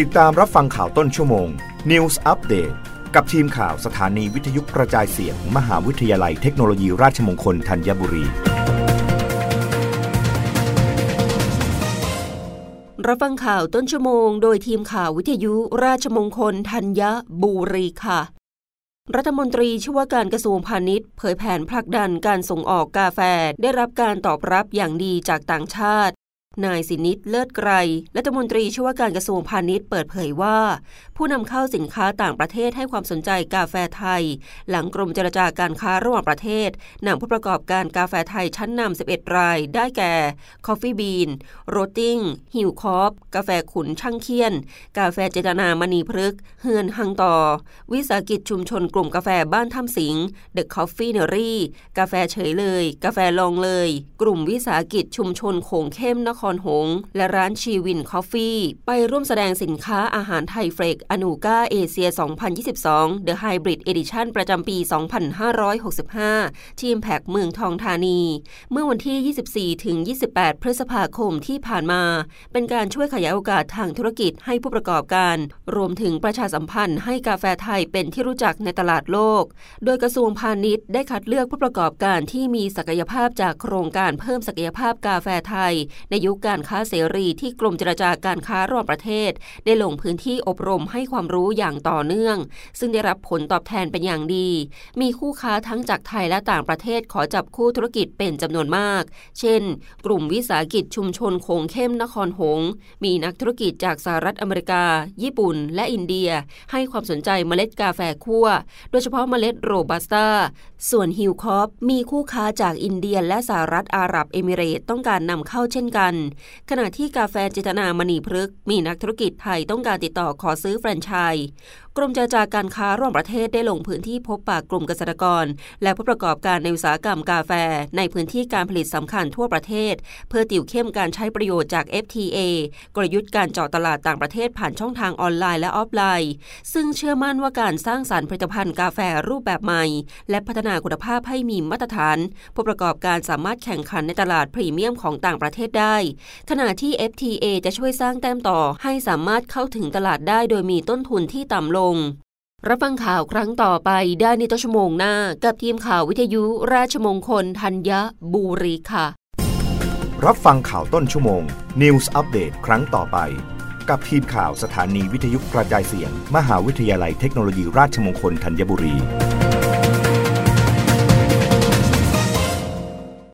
ติดตามรับฟังข่าวต้นชั่วโมง News Update กับทีมข่าวสถานีวิทยุกระจายเสียงมมหาวิทยาลัยเทคโนโลยีราชมงคลธัญบุรี รับฟังข่าวต้นชั่วโมง โดยทีมข่าววิทยุราชมงคลธัญบุรีค่ะ รัฐมนตรีช่วยการกระทรวงพาณิชย์ เผยแผนผลักดันการส่งออกกาแฟ ได้รับการตอบรับอย่างดีจากต่างชาติ นายสินิตเลิศไกรรัฐมนตรีช่วยว่าการกระทรวงพาณิชย์เปิดเผยว่า ผู้นำเข้าสินค้าต่างประเทศให้ความสนใจกาแฟไทย หลังกรมเจรจาการค้าระหว่างประเทศนำผู้ประกอบการกาแฟไทยชั้นนำ 11 ราย ได้แก่ Coffee Bean Roasting Hillkoff กาแฟขุนช่างเคียน กาแฟเจตนามณีพฤกษ์เฮือนหังต่อ วิสาหกิจชุมชนกลุ่มกาแฟบ้านถ้ำสิงห์ The Coffeeneryกาแฟเฉยเลย กาแฟลองเลย กลุ่มวิสาหกิจชุมชนโขงเข้มนคครหง และร้านชีวิน Coffee ไปร่วมแสดงสินค้าอาหาร THAIFEX Anuga Asia 2022 The Hybrid Edition ประจำปี 2565 ที่อิมแพ็คเมืองทองธานี เมื่อวันที่ 24 ถึง 28 พฤษภาคมที่ผ่านมา เป็นการช่วยขยายโอกาสทางธุรกิจให้ผู้ประกอบการ รวมถึงประชาสัมพันธ์ให้กาแฟไทยเป็นที่รู้จักในตลาดโลก โดยกระทรวงพาณิชย์ได้คัดเลือกผู้ประกอบการที่มีศักยภาพจากโครงการเพิ่มศักยภาพกาแฟไทย ในยุคการค้าเสรีที่กรมเจรจาการค้าระหว่างประเทศ ได้ลงพื้นที่อบรมให้ความรู้อย่างต่อเนื่อง ซึ่งได้รับผลตอบแทนเป็นอย่างดี มีคู่ค้าทั้งจากไทยและต่างประเทศขอจับคู่ธุรกิจเป็นจำนวนมาก เช่น กลุ่มวิสาหกิจชุมชนคงเข้มนครหง มีนักธุรกิจจากสหรัฐอเมริกา ญี่ปุ่น และอินเดีย ให้ความสนใจเมล็ดกาแฟคั่ว โดยเฉพาะเมล็ดโรบัสต้า ส่วน Hillkoff มีคู่ค้าจากอินเดียและสหรัฐอาหรับเอมิเรตต้องการนำเข้าเช่นกันขณะที่กาแฟเจตนามณีพฤกษ์มีนักธุรกิจไทยต้องการติดต่อขอซื้อแฟรนไชส์กรมเจรจาการค้าระหว่างประเทศได้ลงพื้นที่พบปะกลุ่มเกษตรกร และผู้ประกอบการในอุตสาหกรรมกาแฟ ในพื้นที่การผลิตสำคัญทั่วประเทศ เพื่อติวเข้มการใช้ประโยชน์จาก FTA กลยุทธ์การเจาะตลาดต่างประเทศผ่านช่องทางออนไลน์และออฟไลน์ ซึ่งเชื่อมั่นว่าการสร้างสารรค์ผลิตภัณฑ์กาแฟรูปแบบใหม่ และพัฒนาคุณภาพให้มีมาตรฐาน ผู้ประกอบการสามารถแข่งขันในตลาดพรีเมียมของต่างประเทศได้ขณะที่ FTA จะช่วยสร้างแต้มต่อให้สามารถเข้าถึงตลาดได้โดยมีต้นทุนที่ต่ำลง รับฟังข่าวครั้งต่อไปได้ในต้นชั่วโมงหน้า กับทีมข่าววิทยุราชมงคลธัญบุรีค่ะ รับฟังข่าวต้นชั่วโมง News อัปเดตครั้งต่อไป กับทีมข่าวสถานีวิทยุกระจายเสียง มหาวิทยาลัยเทคโนโลยีราชมงคลธัญบุรี